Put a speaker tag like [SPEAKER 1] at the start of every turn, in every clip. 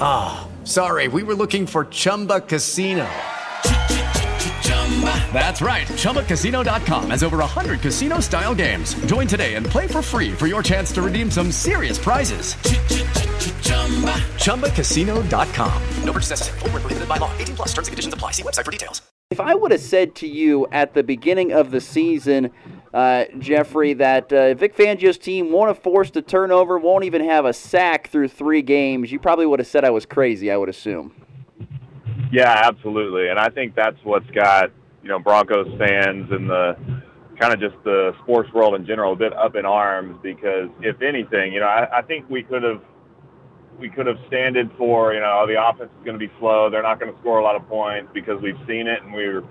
[SPEAKER 1] Ah, oh, sorry. We were looking for Chumba Casino. That's right. ChumbaCasino.com has over 100 casino style games. Join today and play for free for your chance to redeem some serious prizes. ChumbaCasino.com. No purchase necessary. Full prohibited by law. 18 plus terms and conditions apply. See website for details.
[SPEAKER 2] If I would have said to you at the beginning of the season, uh, Jeffrey, that uh, Vic Fangio's team won't have forced a turnover, won't even have a sack through three games, you probably would have said I was crazy, I would assume.
[SPEAKER 3] Yeah, absolutely. And I think that's what's got you know Broncos fans and the kind of just the sports world in general a bit up in arms because if anything, you know, I, I think we could have we could have standed for you know the offense is going to be slow, they're not going to score a lot of points because we've seen it and we are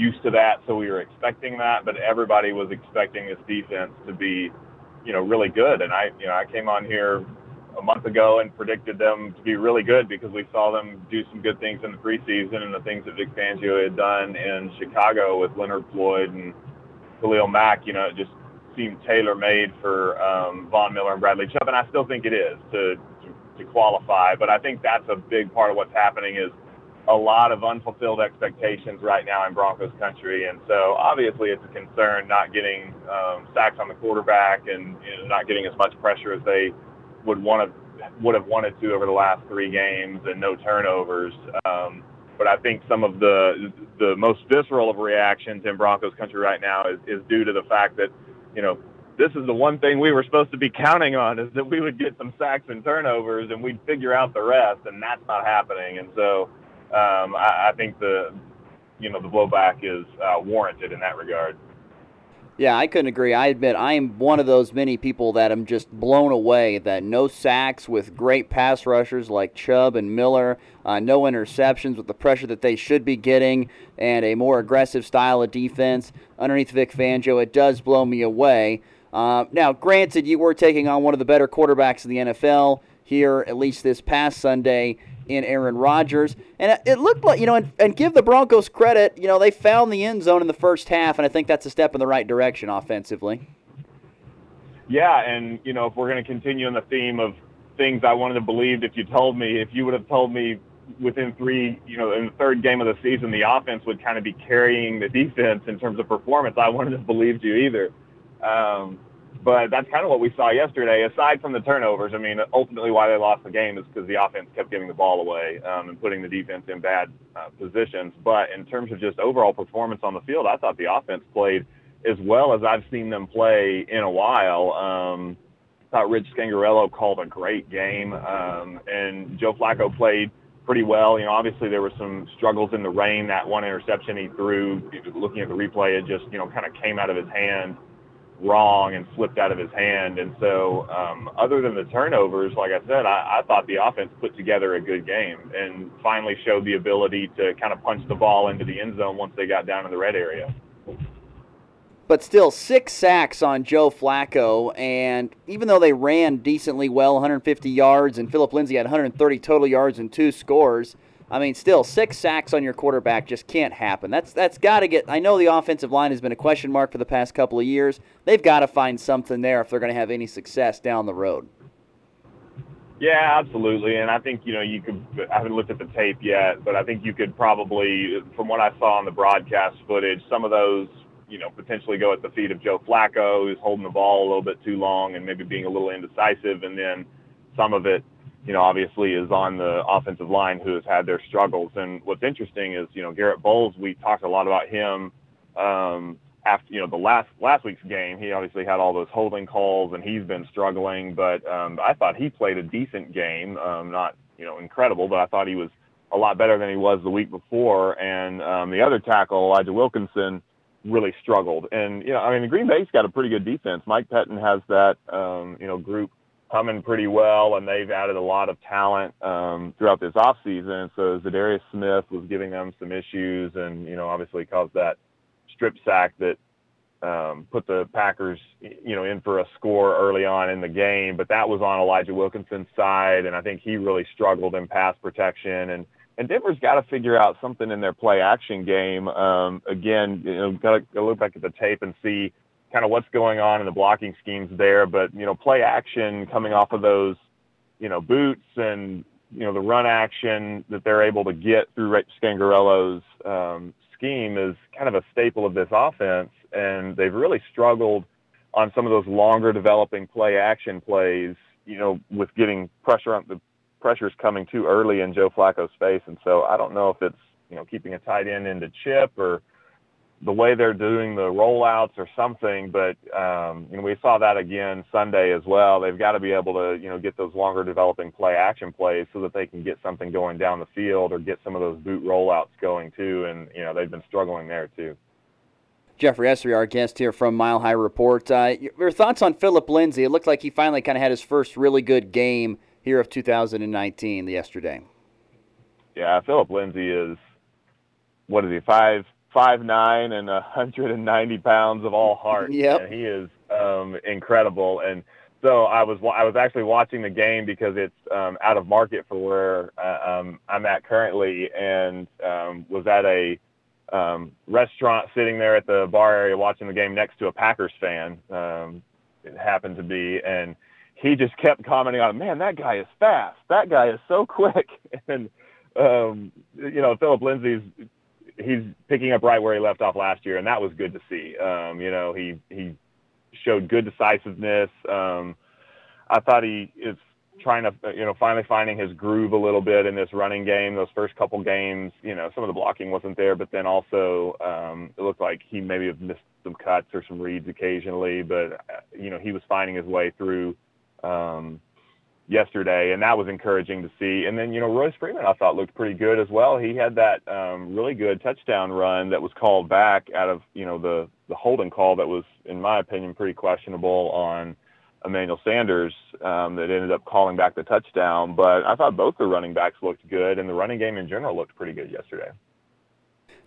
[SPEAKER 3] used to that, so we were expecting that. But everybody was expecting this defense to be you know really good, and I you know I came on here a month ago and predicted them to be really good because we saw them do some good things in the preseason and the things that Vic Fangio had done in Chicago with Leonard Floyd and Khalil Mack. You know, it just seemed tailor made for um, Von Miller and Bradley Chubb, and I still think it is to, to to qualify. But I think that's a big part of what's happening is a lot of unfulfilled expectations right now in Broncos country, and so obviously it's a concern not getting um, sacks on the quarterback and you know, not getting as much pressure as they would want to would have wanted to over the last three games and no turnovers. Um, but I think some of the the most visceral of reactions in Broncos country right now is, is due to the fact that you know this is the one thing we were supposed to be counting on is that we would get some sacks and turnovers and we'd figure out the rest, and that's not happening. And so um, I, I think the you know the blowback is uh, warranted in that regard.
[SPEAKER 2] Yeah, I couldn't agree. I admit I am one of those many people that am just blown away that no sacks with great pass rushers like Chubb and Miller, uh, no interceptions with the pressure that they should be getting, and a more aggressive style of defense underneath Vic Fangio. It does blow me away. Uh, now, granted, you were taking on one of the better quarterbacks in the NFL here, at least this past Sunday in Aaron Rodgers. And it looked like, you know, and, and, give the Broncos credit, you know, they found the end zone in the first half, and I think that's a step in the right direction offensively.
[SPEAKER 3] Yeah, and, you know, if we're going to continue on the theme of things I wanted to believe, if you told me, if you would have told me within three, you know, in the third game of the season, the offense would kind of be carrying the defense in terms of performance, I wouldn't have believed you either. Um, but that's kind of what we saw yesterday. Aside from the turnovers, I mean, ultimately why they lost the game is because the offense kept giving the ball away um, and putting the defense in bad uh, positions. But in terms of just overall performance on the field, I thought the offense played as well as I've seen them play in a while. Um, thought Rich Scangarello called a great game, um, and Joe Flacco played pretty well. You know, obviously there were some struggles in the rain. That one interception he threw, looking at the replay, it just you know kind of came out of his hand wrong and slipped out of his hand. And so, um, other than the turnovers, like I said, I, I thought the offense put together a good game and finally showed the ability to kind of punch the ball into the end zone once they got down in the red area.
[SPEAKER 2] But still, six sacks on Joe Flacco, and even though they ran decently well, 150 yards, and Philip Lindsay had 130 total yards and two scores, I mean, still six sacks on your quarterback just can't happen. That's that's got to get. I know the offensive line has been a question mark for the past couple of years. They've got to find something there if they're going to have any success down the road.
[SPEAKER 3] Yeah, absolutely. And I think you know you could. I haven't looked at the tape yet, but I think you could probably, from what I saw on the broadcast footage, some of those you know potentially go at the feet of Joe Flacco, who's holding the ball a little bit too long and maybe being a little indecisive, and then some of it you know, obviously is on the offensive line who has had their struggles. And what's interesting is, you know, Garett Bolles, we talked a lot about him um, after, you know, the last last week's game. He obviously had all those holding calls and he's been struggling, but um, I thought he played a decent game, um, not, you know, incredible, but I thought he was a lot better than he was the week before. And um, the other tackle, Elijah Wilkinson, really struggled. And, you know, I mean, the Green Bay's got a pretty good defense. Mike Pettine has that, um, you know, group coming pretty well, and they've added a lot of talent um, throughout this offseason. So Za'Darius Smith was giving them some issues, and you know obviously caused that strip sack that um, put the Packers, you know, in for a score early on in the game. But that was on Elijah Wilkinson's side, and I think he really struggled in pass protection. And and Denver's got to figure out something in their play action game. Um, again, you know, got to look back at the tape and see kind of what's going on in the blocking schemes there. But you know, play action coming off of those, you know, boots and you know the run action that they're able to get through Rich Scangarello's um, scheme is kind of a staple of this offense, and they've really struggled on some of those longer developing play action plays. You know, with getting pressure on the pressures coming too early in Joe Flacco's face, and so I don't know if it's you know keeping a tight end into chip or the way they're doing the rollouts or something. But um, you know, we saw that again Sunday as well. They've got to be able to you know get those longer developing play action plays so that they can get something going down the field or get some of those boot rollouts going too. And you know they've been struggling there too.
[SPEAKER 2] Jeffrey Esri, our guest here from Mile High Report. Uh, your thoughts on Philip Lindsay? It looked like he finally kind of had his first really good game here of 2019 yesterday.
[SPEAKER 3] Yeah, Philip Lindsay is what is he five five nine and a hundred and ninety pounds of all heart.
[SPEAKER 2] Yep.
[SPEAKER 3] And he is um, incredible. And so I was I was actually watching the game because it's um, out of market for where uh, um, I'm at currently, and um, was at a um, restaurant sitting there at the bar area watching the game next to a Packers fan. Um, it happened to be, and he just kept commenting on, "Man, that guy is fast. That guy is so quick." And um, you know, Philip Lindsay's he's picking up right where he left off last year, and that was good to see. Um, you know, he he showed good decisiveness. Um, I thought he is trying to, you know, finally finding his groove a little bit in this running game. Those first couple games, you know, some of the blocking wasn't there, but then also um, it looked like he maybe have missed some cuts or some reads occasionally, but uh, you know, he was finding his way through. Um, yesterday, and that was encouraging to see. And then, you know, Royce Freeman, I thought looked pretty good as well. He had that um, really good touchdown run that was called back out of, you know, the the holding call that was, in my opinion, pretty questionable on Emmanuel Sanders um, that ended up calling back the touchdown. But I thought both the running backs looked good, and the running game in general looked pretty good yesterday.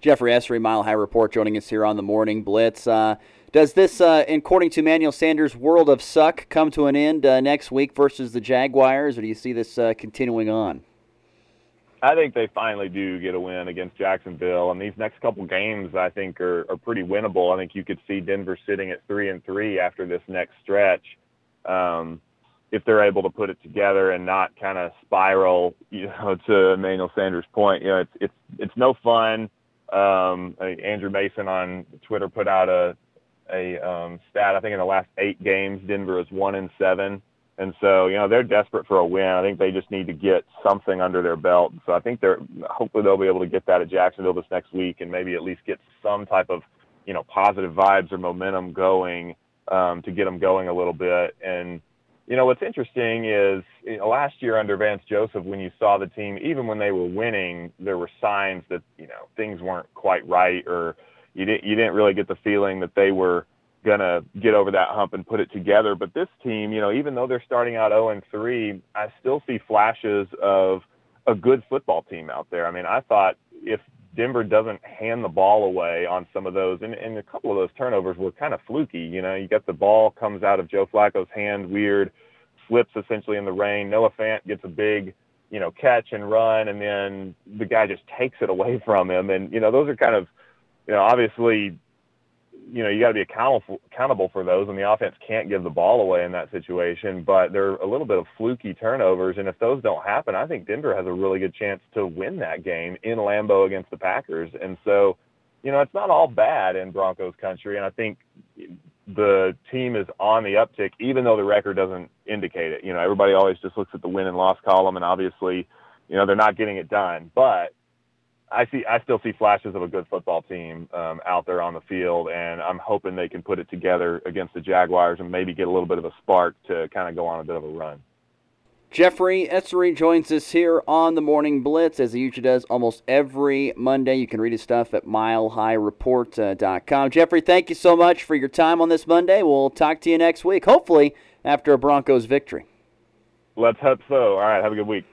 [SPEAKER 2] Jeffrey Esri, Mile High Report, joining us here on the Morning Blitz. Uh, does this, uh, according to Emmanuel Sanders' world of suck, come to an end uh, next week versus the Jaguars, or do you see this uh, continuing on?
[SPEAKER 3] I think they finally do get a win against Jacksonville, and these next couple games I think are, are pretty winnable. I think you could see Denver sitting at three and three after this next stretch, um, if they're able to put it together and not kind of spiral. You know, to Emmanuel Sanders' point, you know, it's it's it's no fun. Um, Andrew Mason on Twitter put out a a um, stat. I think in the last eight games, Denver is one in seven, and so you know they're desperate for a win. I think they just need to get something under their belt. So I think they're hopefully they'll be able to get that at Jacksonville this next week, and maybe at least get some type of you know positive vibes or momentum going um, to get them going a little bit. And you know what's interesting is you know, last year under Vance Joseph, when you saw the team, even when they were winning, there were signs that you know things weren't quite right or you didn't you didn't really get the feeling that they were gonna get over that hump and put it together. But this team, you know, even though they're starting out 0 and 3, I still see flashes of a good football team out there. I mean, I thought if Denver doesn't hand the ball away on some of those, and, and a couple of those turnovers were kind of fluky. You know, you get the ball comes out of Joe Flacco's hand weird, slips essentially in the rain. Noah Fant gets a big, you know, catch and run, and then the guy just takes it away from him. And you know, those are kind of, you know, obviously you know, you got to be accountable accountable for those, and the offense can't give the ball away in that situation. But they're a little bit of fluky turnovers, and if those don't happen, I think Denver has a really good chance to win that game in Lambeau against the Packers. And so, you know, it's not all bad in Broncos country, and I think the team is on the uptick, even though the record doesn't indicate it. You know, everybody always just looks at the win and loss column, and obviously, you know, they're not getting it done, but I see. I still see flashes of a good football team um, out there on the field, and I'm hoping they can put it together against the Jaguars and maybe get a little bit of a spark to kind of go on a bit of a run.
[SPEAKER 2] Jeffrey Essery joins us here on the Morning Blitz, as he usually does almost every Monday. You can read his stuff at milehighreport.com. Jeffrey, thank you so much for your time on this Monday. We'll talk to you next week, hopefully after a Broncos victory.
[SPEAKER 3] Let's hope so. All right, have a good week.